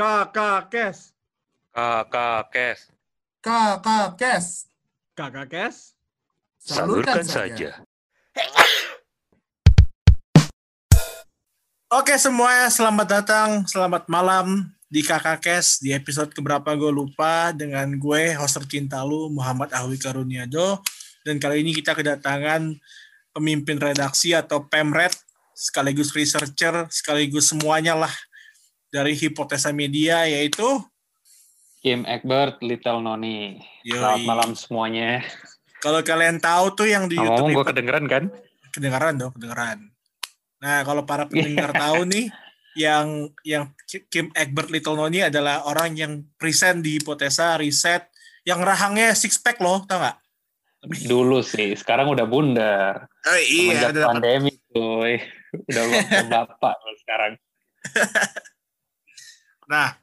Kakak Kes. Kakak Kes. Kakak Kes. Kakak Kes. Salurkan saja. Oke semuanya, selamat datang, selamat malam di Kakak Kes di episode keberapa gue lupa dengan gue host tercinta lu Muhammad Ahwi Karuniado dan kali ini kita kedatangan pemimpin redaksi atau pemret sekaligus researcher sekaligus semuanya lah dari hipotesa media yaitu Kim Egbert, Little Noni. Yoi. Selamat malam semuanya. kalau kalian tahu tuh yang di Ngomong gue YouTube kedengeran kan? kedengaran dong kedengaran nah kalau para pendengar tahu nih yang yang Kim Egbert Little Noni adalah orang yang present di hipotesa riset yang rahangnya six pack loh tau nggak Dulu sih, sekarang udah bundar. Oh, iya Semenjak dapat- pandemi tuh. Udah udah bapak sekarang. nah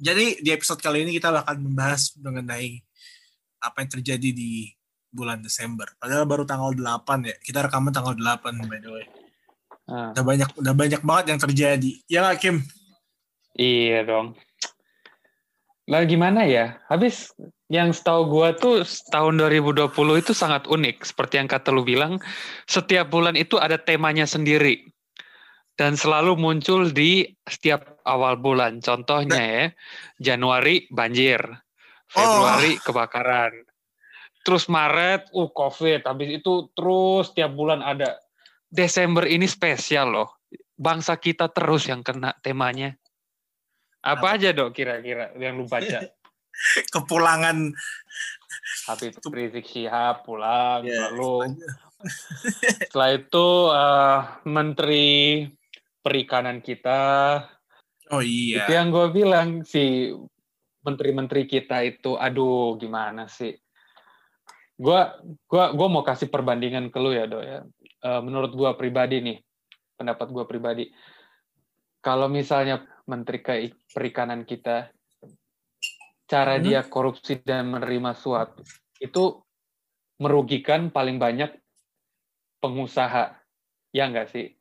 jadi di episode kali ini kita bakal membahas mengenai apa yang terjadi di bulan Desember padahal baru tanggal 8 ya kita rekaman tanggal 8 by the way Nah, udah banyak udah banyak banget yang terjadi ya nggak Kim iya dong. Lah gimana ya? Habis yang setahu gua tuh tahun 2020 itu sangat unik. Seperti yang kata lu bilang, setiap bulan itu ada temanya sendiri. Dan selalu muncul di setiap awal bulan. Contohnya ya, Januari banjir, Februari kebakaran. Terus Maret, uh COVID. Habis itu terus tiap bulan ada. Desember ini spesial loh. Bangsa kita terus yang kena temanya. Apa aja dok kira-kira yang lu baca? kepulangan Habib Rizik Syihab pulang, Ya, lalu setelah itu eh, Menteri Perikanan kita, oh iya itu yang gue bilang si menteri-menteri kita itu, aduh gimana sih? Gue gua gua mau kasih perbandingan ke lu ya dok ya. Eh, menurut gue pribadi nih, pendapat gue pribadi, kalau misalnya Menteri Ke- Perikanan kita cara Hmm. dia korupsi dan menerima suap itu merugikan paling banyak pengusaha ya enggak sih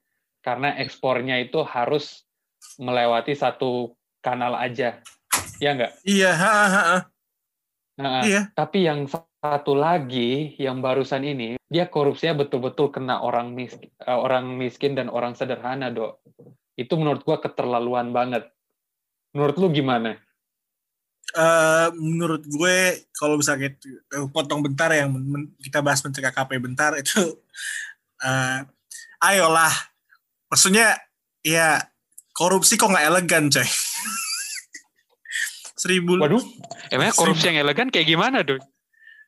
karena ekspornya itu harus melewati satu kanal aja. Ya enggak iya ha, ha, ha. Nah, iya. Tapi yang satu lagi yang barusan ini dia korupsinya betul-betul kena orang miskin, orang miskin dan orang sederhana dok. Itu menurut gua keterlaluan banget. Menurut lu gimana? Eh, menurut gue kalau misalnya itu- eh, potong bentar yang men- men- kita bahas menteri KKP bentar itu eh ayolah maksudnya ya korupsi kok nggak elegan coy seribu waduh emangnya korupsi yang elegan kayak gimana dok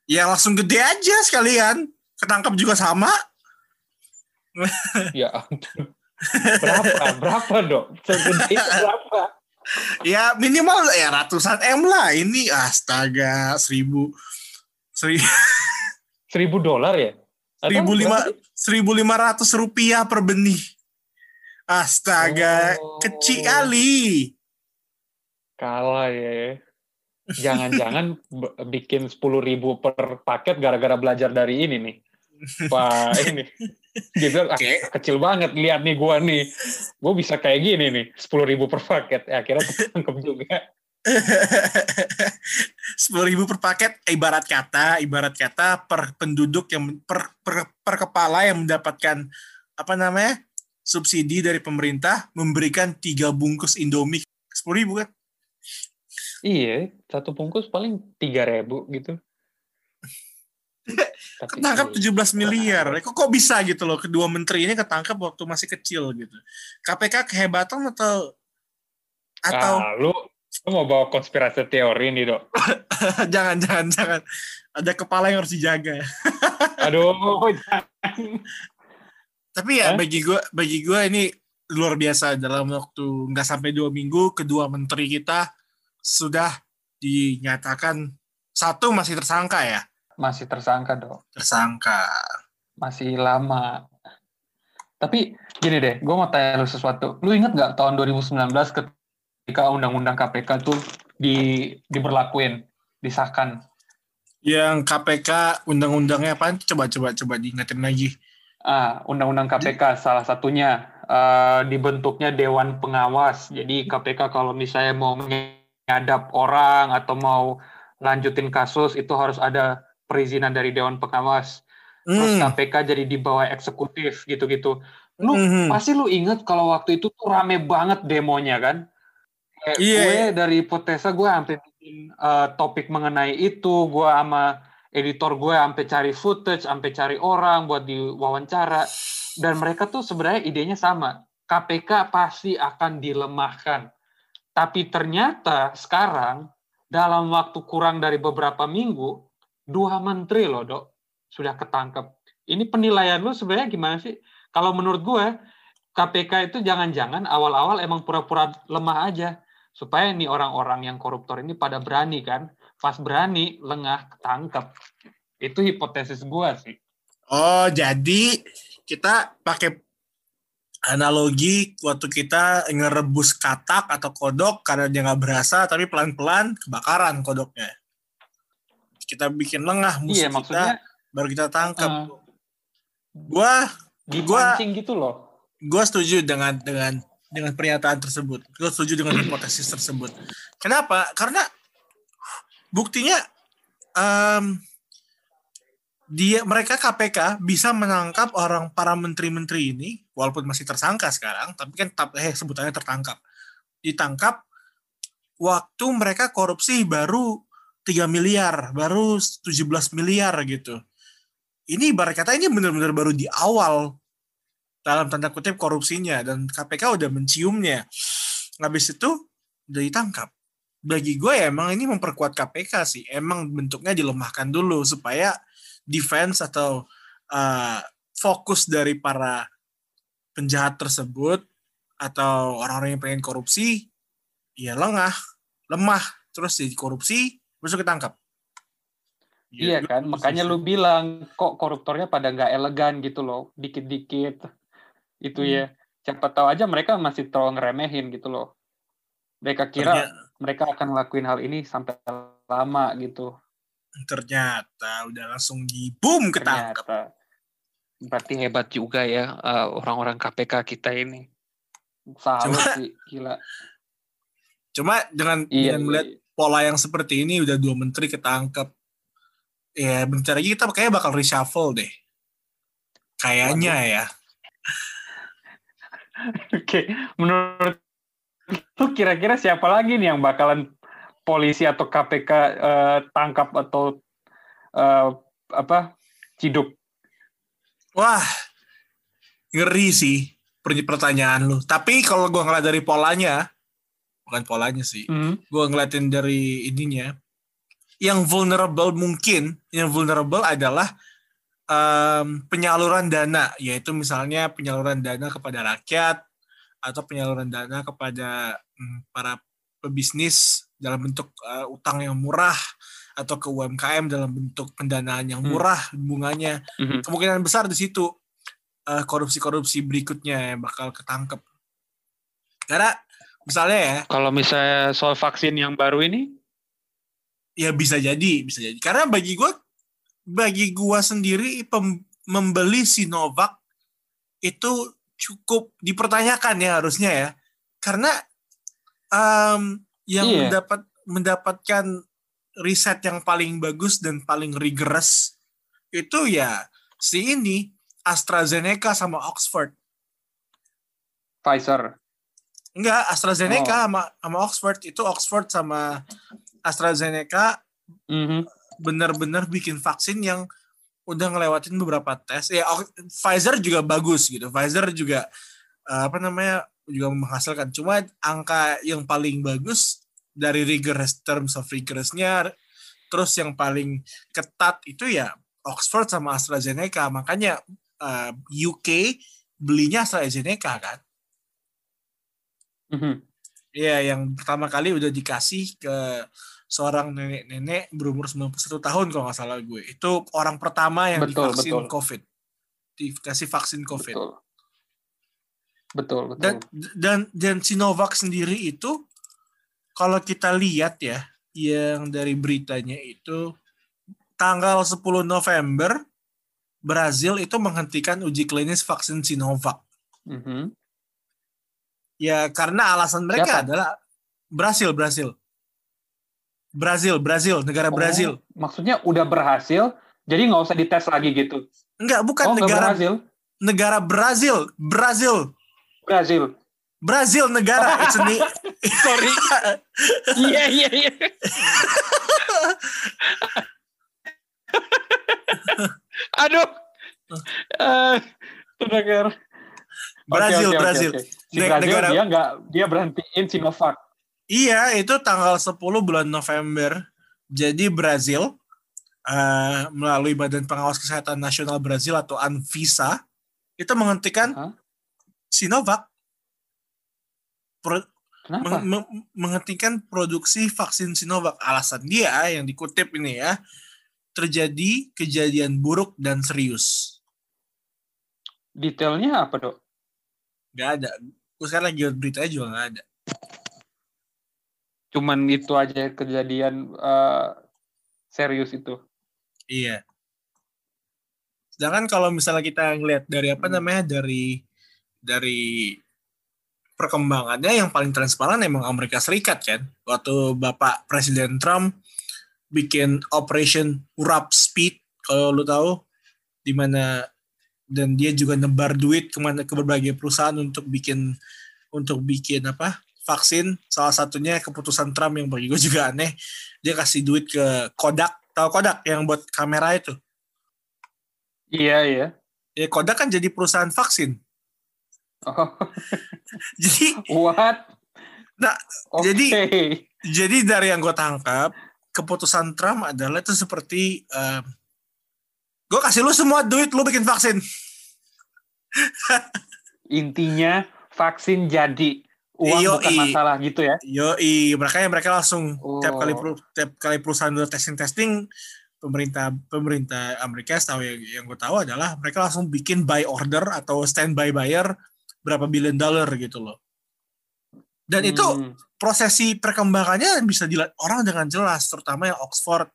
ya langsung gede aja sekalian ketangkap juga sama Ya ampun. Berapa? Berapa? Segede itu berapa? ya minimal ya ratusan m lah ini astaga seribu seri- Seribu dolar ya? Seribu lima seribu lima ratus rupiah per benih astaga Oh. kecil kali Kalah ya. Jangan-jangan bikin sepuluh ribu per paket gara-gara belajar dari ini nih. Wah, ini. Bilang, ah, Oke. kecil banget. Lihat nih gua nih. Gue bisa kayak gini nih. Sepuluh ribu per paket. Ya, akhirnya ketangkep juga. sepuluh ribu per paket ibarat kata ibarat kata per penduduk yang per, per, per kepala yang mendapatkan apa namanya subsidi dari pemerintah memberikan tiga bungkus indomie. Sepuluh ribu kan? Iya, satu bungkus paling tiga ribu gitu. Ketangkap iya. 17 miliar. kok kok bisa gitu loh? Kedua menteri ini ketangkap waktu masih kecil gitu. KPK kehebatan atau atau? Ah, lu, lu mau bawa konspirasi teori nih, Dok? jangan jangan jangan. Ada kepala yang harus dijaga Aduh, Tapi ya Hah? bagi gue bagi gue ini luar biasa dalam waktu nggak sampai dua minggu kedua menteri kita sudah dinyatakan satu masih tersangka ya masih tersangka, Dok. tersangka Masih lama. Tapi gini deh, gue mau tanya lu sesuatu. Lu inget nggak tahun 2019 ketika undang-undang KPK tuh di diberlakuin, disahkan? yang KPK undang-undangnya apa coba coba coba diingetin lagi Ah, undang-undang KPK salah satunya eh, dibentuknya dewan pengawas. Jadi KPK kalau misalnya mau menyadap orang atau mau lanjutin kasus itu harus ada perizinan dari dewan pengawas. Terus Hmm. KPK jadi di bawah eksekutif gitu-gitu. Lu Mhm. pasti lu inget kalau waktu itu tuh rame banget demonya kan? Kayak Iya, gue iya. dari hipotesa gue sampai bikin eh, topik mengenai itu, gue sama editor gue sampai cari footage, sampai cari orang buat diwawancara dan mereka tuh sebenarnya idenya sama. KPK pasti akan dilemahkan. Tapi ternyata sekarang dalam waktu kurang dari beberapa minggu dua menteri loh, Dok, sudah ketangkep. Ini penilaian lu sebenarnya gimana sih? Kalau menurut gue, KPK itu jangan-jangan awal-awal emang pura-pura lemah aja supaya nih orang-orang yang koruptor ini pada berani kan. Pas berani, lengah, ketangkep. Itu hipotesis gue sih. Oh, jadi kita pakai analogi waktu kita ngerebus katak atau kodok karena dia nggak berasa, tapi pelan-pelan kebakaran kodoknya. Kita bikin lengah musuh Iya, kita, maksudnya baru kita tangkap. eh, Gua dipancing gitu loh. gue setuju dengan dengan dengan pernyataan tersebut. Gue setuju dengan hipotesis tersebut. Kenapa? Karena buktinya em, dia mereka KPK bisa menangkap orang para menteri-menteri ini walaupun masih tersangka sekarang, tapi kan eh sebutannya tertangkap. Ditangkap waktu mereka korupsi baru 3 miliar, baru 17 miliar gitu. Ini ibarat kata ini benar-benar baru di awal dalam tanda kutip korupsinya dan KPK udah menciumnya. Habis itu udah ditangkap. Bagi gue ya emang ini memperkuat KPK sih. Emang bentuknya dilemahkan dulu supaya defense atau uh, fokus dari para penjahat tersebut atau orang-orang yang pengen korupsi ya lengah, lemah, terus jadi korupsi, besok ketangkap. Iya kan, makanya lu bilang kok koruptornya pada nggak elegan gitu loh, dikit-dikit itu Hmm. ya. Siapa tahu aja mereka masih terlalu ngeremehin gitu loh. Mereka kira Ternyata, mereka akan ngelakuin hal ini sampai lama gitu. ternyata udah langsung di boom. Ternyata. Berarti hebat juga ya eh, orang-orang KPK kita ini. Salut Cuma- sih, gila. Cuma dengan Iya, dengan melihat pola yang seperti ini udah dua menteri ketangkep. Ya bentar lagi kita kayaknya bakal reshuffle deh. Kayaknya ya. Oke, menurut lu kira-kira siapa lagi nih yang bakalan polisi atau KPK eh, tangkap atau eh, apa ciduk? Wah, ngeri sih per- pertanyaan lu. Tapi kalau gua ngeliat dari polanya, bukan polanya sih, Hmm. gua ngeliatin dari ininya, yang vulnerable mungkin, yang vulnerable adalah em, penyaluran dana, yaitu misalnya penyaluran dana kepada rakyat atau penyaluran dana kepada mm, para pebisnis dalam bentuk eh, utang yang murah atau ke UMKM dalam bentuk pendanaan yang Hmm. murah bunganya Mhm. kemungkinan besar di situ eh, korupsi-korupsi berikutnya yang bakal ketangkep. Karena misalnya ya, Kalau misalnya soal vaksin yang baru ini, ya bisa jadi, bisa jadi. Karena bagi gua, bagi gua sendiri pem- membeli Sinovac itu cukup dipertanyakan ya harusnya ya, karena em, yang Iya. mendapat mendapatkan riset yang paling bagus dan paling rigorous itu ya si ini AstraZeneca sama Oxford. Pfizer. Enggak, AstraZeneca Oh. sama sama Oxford itu Oxford sama AstraZeneca Mhm. benar-benar bikin vaksin yang udah ngelewatin beberapa tes. Ya Pfizer juga bagus gitu. Pfizer juga eh, apa namanya juga menghasilkan. Cuma angka yang paling bagus dari rigorous terms of rigorousnya, terus yang paling ketat itu ya Oxford sama AstraZeneca. Makanya eh, UK belinya AstraZeneca kan. Mhm. Iya, yang pertama kali udah dikasih ke seorang nenek-nenek berumur 91 tahun kalau nggak salah gue. Itu orang pertama yang Betul, divaksin betul. COVID. Dikasih vaksin COVID. Betul. Betul, betul. Dan dan dan Sinovac sendiri itu kalau kita lihat ya yang dari beritanya itu tanggal 10 November Brazil itu menghentikan uji klinis vaksin Sinovac. Mhm. Ya karena alasan mereka Siapa? adalah Brasil, Brasil. Brazil, Brazil, negara Oh, Brazil. Maksudnya udah berhasil, jadi nggak usah dites lagi gitu. Enggak, bukan oh, negara berhasil. negara Brazil, Brazil. Brazil. Brazil negara. It's a ni- Sorry. Iya, iya, iya. Aduh. Eh, pendengar. Brazil, oke, oke, Brazil. oke. Si Ne- Brazil negara- dia nggak dia berhentiin Sinovac. Iya, itu tanggal 10 bulan November. Jadi Brazil eh, melalui Badan Pengawas Kesehatan Nasional Brazil atau Anvisa itu menghentikan Hah? Sinovac Pro- Kenapa? meng- meng- menghentikan produksi vaksin Sinovac. Alasan dia yang dikutip ini ya, terjadi kejadian buruk dan serius. Detailnya apa, Dok? Gak ada. Gue sekarang lagi beritanya juga gak ada. Cuman itu aja kejadian eh, serius itu. Iya. Sedangkan kalau misalnya kita ngelihat dari apa Hmm. namanya dari dari perkembangannya yang paling transparan emang Amerika Serikat kan. Waktu Bapak Presiden Trump bikin Operation Warp Speed kalau lu tahu di mana dan dia juga nebar duit ke mana ke berbagai perusahaan untuk bikin untuk bikin apa vaksin salah satunya keputusan Trump yang bagi gue juga aneh. Dia kasih duit ke Kodak. Tahu Kodak yang buat kamera itu? Iya, iya. ya Kodak kan jadi perusahaan vaksin. Oh, jadi what? Nah, Oke. jadi- jadi dari yang gue tangkap keputusan Trump adalah itu seperti gue kasih lu semua duit lu bikin vaksin. Intinya vaksin jadi uang Yoi. bukan masalah gitu ya. Yoi, makanya mereka langsung tiap Oh. kali peru- tiap kali perusahaan udah testing testing pemerintah pemerintah Amerika setahu yang, yang gue tahu adalah mereka langsung bikin buy order atau standby buyer berapa billion dollar gitu loh. Dan itu Hmm. prosesi perkembangannya bisa dilihat orang dengan jelas, terutama yang Oxford.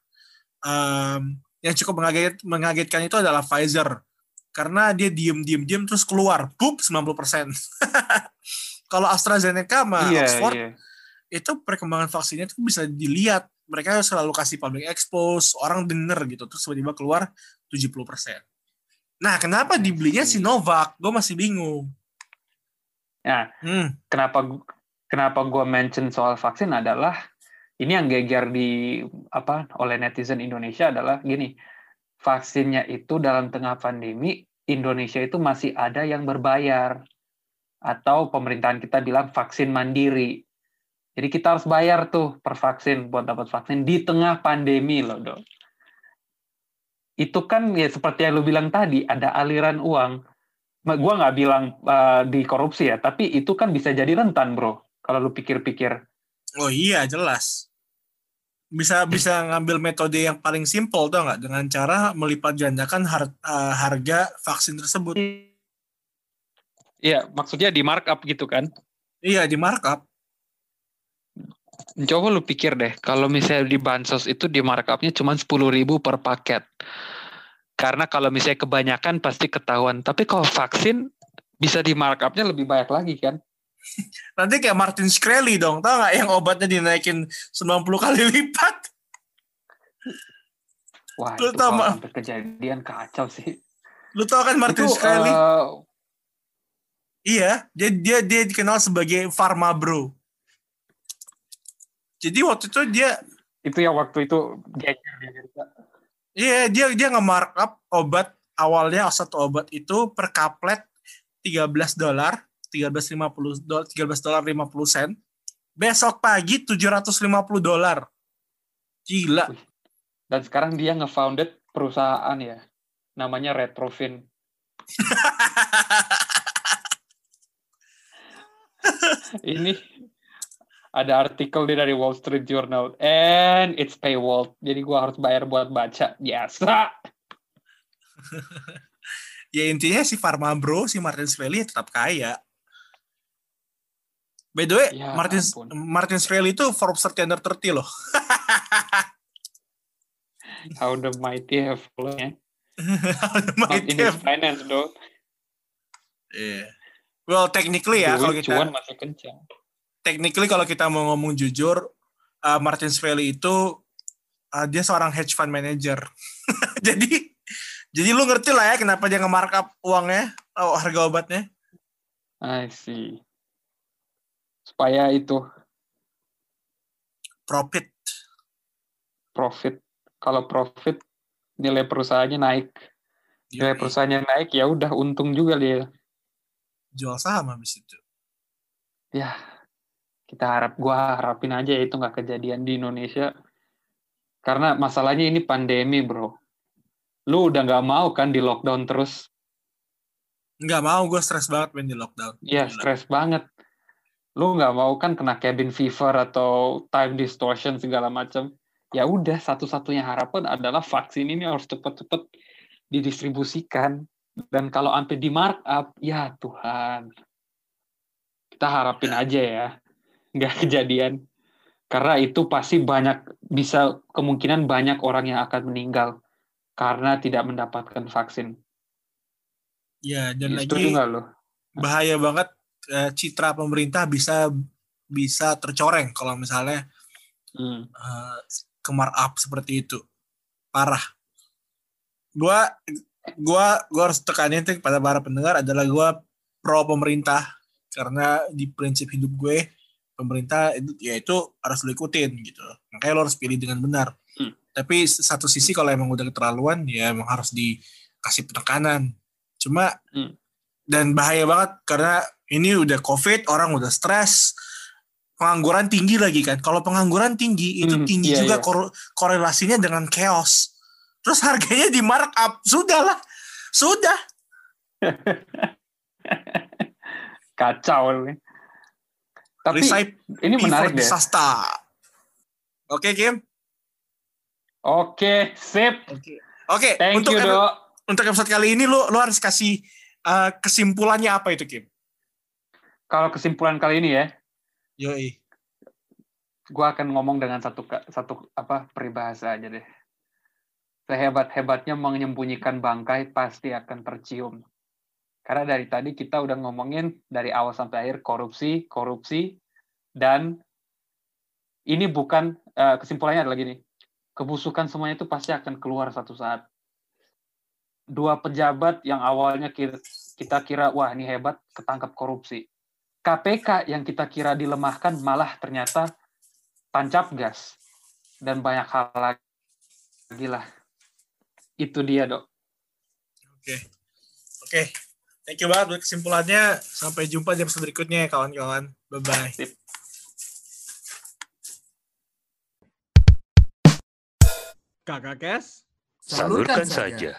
Um, yang cukup mengaget, mengagetkan itu adalah Pfizer. Karena dia diem diem diem terus keluar, pup 90%. Kalau AstraZeneca sama iya, Oxford iya. itu perkembangan vaksinnya itu bisa dilihat. Mereka selalu kasih public expose, orang denger gitu, terus tiba-tiba keluar 70%. Nah, kenapa dibelinya see. Sinovac? Gue masih bingung. Nah, Hmm, kenapa kenapa gue mention soal vaksin adalah ini yang geger di apa oleh netizen Indonesia adalah gini vaksinnya itu dalam tengah pandemi Indonesia itu masih ada yang berbayar atau pemerintahan kita bilang vaksin mandiri jadi kita harus bayar tuh per vaksin buat dapat vaksin di tengah pandemi loh dok itu kan ya seperti yang lu bilang tadi ada aliran uang gua nggak bilang uh, di korupsi ya, tapi itu kan bisa jadi rentan, bro. Kalau lu pikir-pikir. Oh iya jelas. Bisa bisa ngambil metode yang paling simpel tau nggak dengan cara melipat gandakan har- eh, harga vaksin tersebut. Iya, maksudnya di markup gitu kan? Iya di markup. Coba lu pikir deh, kalau misalnya di bansos itu di markupnya cuma 10.000 per paket. Karena kalau misalnya kebanyakan pasti ketahuan. Tapi kalau vaksin bisa di markupnya lebih banyak lagi kan? Nanti kayak Martin Shkreli dong, tau nggak yang obatnya dinaikin 90 kali lipat. Wah, Lu itu tau, kalau Ma? sampai kejadian kacau sih. Lu tau kan Martin itu Shkreli? eh, Iya, dia dia dia dikenal sebagai pharma bro. Jadi waktu itu dia itu yang waktu itu geger di berita. Iya, dia dia nge-markup obat awalnya satu obat itu per kaplet 13 dolar, 13.50 dolar, 13 dolar 50 sen. Besok pagi 750 dolar. Gila. Dan sekarang dia nge-founded perusahaan ya. Namanya Retrofin. Ini ada artikel dia dari Wall Street Journal and it's paywall. Jadi gua harus bayar buat baca. Biasa. ya intinya si Pharma Bro, si Martin Shkreli tetap kaya. By the way, Ya Martin ampun. Martin Shkreli itu Forbes 30 under 30 loh. How the mighty have fallen ya. Not Mighty in his finance though. Iya. Well, technically ya kalau kita cuan masih kencang. technically kalau kita mau ngomong jujur, uh, Martin Scully itu uh, dia seorang hedge fund manager. jadi jadi lu ngerti lah ya kenapa dia nge-markup uangnya, oh, harga obatnya. I see. Supaya itu Profit. profit. Kalau profit nilai perusahaannya naik. Nilai perusahaannya naik ya udah untung juga dia. Jual saham habis itu. Ya kita harap gua harapin aja itu nggak kejadian di Indonesia. Karena masalahnya ini pandemi bro. Lu udah nggak mau kan di lockdown terus. Nggak mau gue stres banget main di lockdown. Ya Gila. stres banget. Lu nggak mau kan kena cabin fever atau time distortion segala macam. Ya udah satu-satunya harapan adalah vaksin ini harus cepet-cepet didistribusikan. Dan kalau sampai di markup, ya Tuhan. Kita harapin aja ya. Nggak kejadian. Karena itu pasti banyak, bisa kemungkinan banyak orang yang akan meninggal. Karena tidak mendapatkan vaksin. Ya dan Setuju lagi nggak lo? bahaya banget eh, citra pemerintah bisa bisa tercoreng kalau misalnya Hmm. eh, ke markup seperti itu. Parah. Gua gua gua harus tekanin tuh pada para pendengar adalah gua pro pemerintah karena di prinsip hidup gue pemerintah itu ya itu harus lo ikutin gitu. Makanya lo harus pilih dengan benar. Hmm. Tapi satu sisi kalau emang udah keterlaluan ya emang harus dikasih penekanan. Cuma Hmm. dan bahaya banget karena ini udah covid orang udah stres pengangguran tinggi lagi kan kalau pengangguran tinggi itu Hmm, tinggi iya, juga iya. kor- korelasinya dengan chaos terus harganya di markup sudah lah sudah Kacau nih. Tapi Recipe ini menarik for deh. oke Kim Oke, sip. oke oke Thank untuk you, Dok. untuk episode kali ini lu lu harus kasih uh, kesimpulannya apa itu Kim Kalau kesimpulan kali ini ya, yoi gua akan ngomong dengan satu satu apa peribahasa aja deh. Sehebat-hebatnya menyembunyikan bangkai pasti akan tercium. Karena dari tadi kita udah ngomongin dari awal sampai akhir korupsi, korupsi, dan ini bukan eh, kesimpulannya adalah gini, kebusukan semuanya itu pasti akan keluar satu saat. Dua pejabat yang awalnya kita, kita kira wah ini hebat ketangkap korupsi. KPK yang kita kira dilemahkan malah ternyata tancap gas dan banyak hal lagi lah. Itu dia dok. Oke. Oke. Thank you banget buat kesimpulannya. Sampai jumpa di episode berikutnya ya kawan-kawan. Bye-bye. Kakak Kes. Salurkan saja.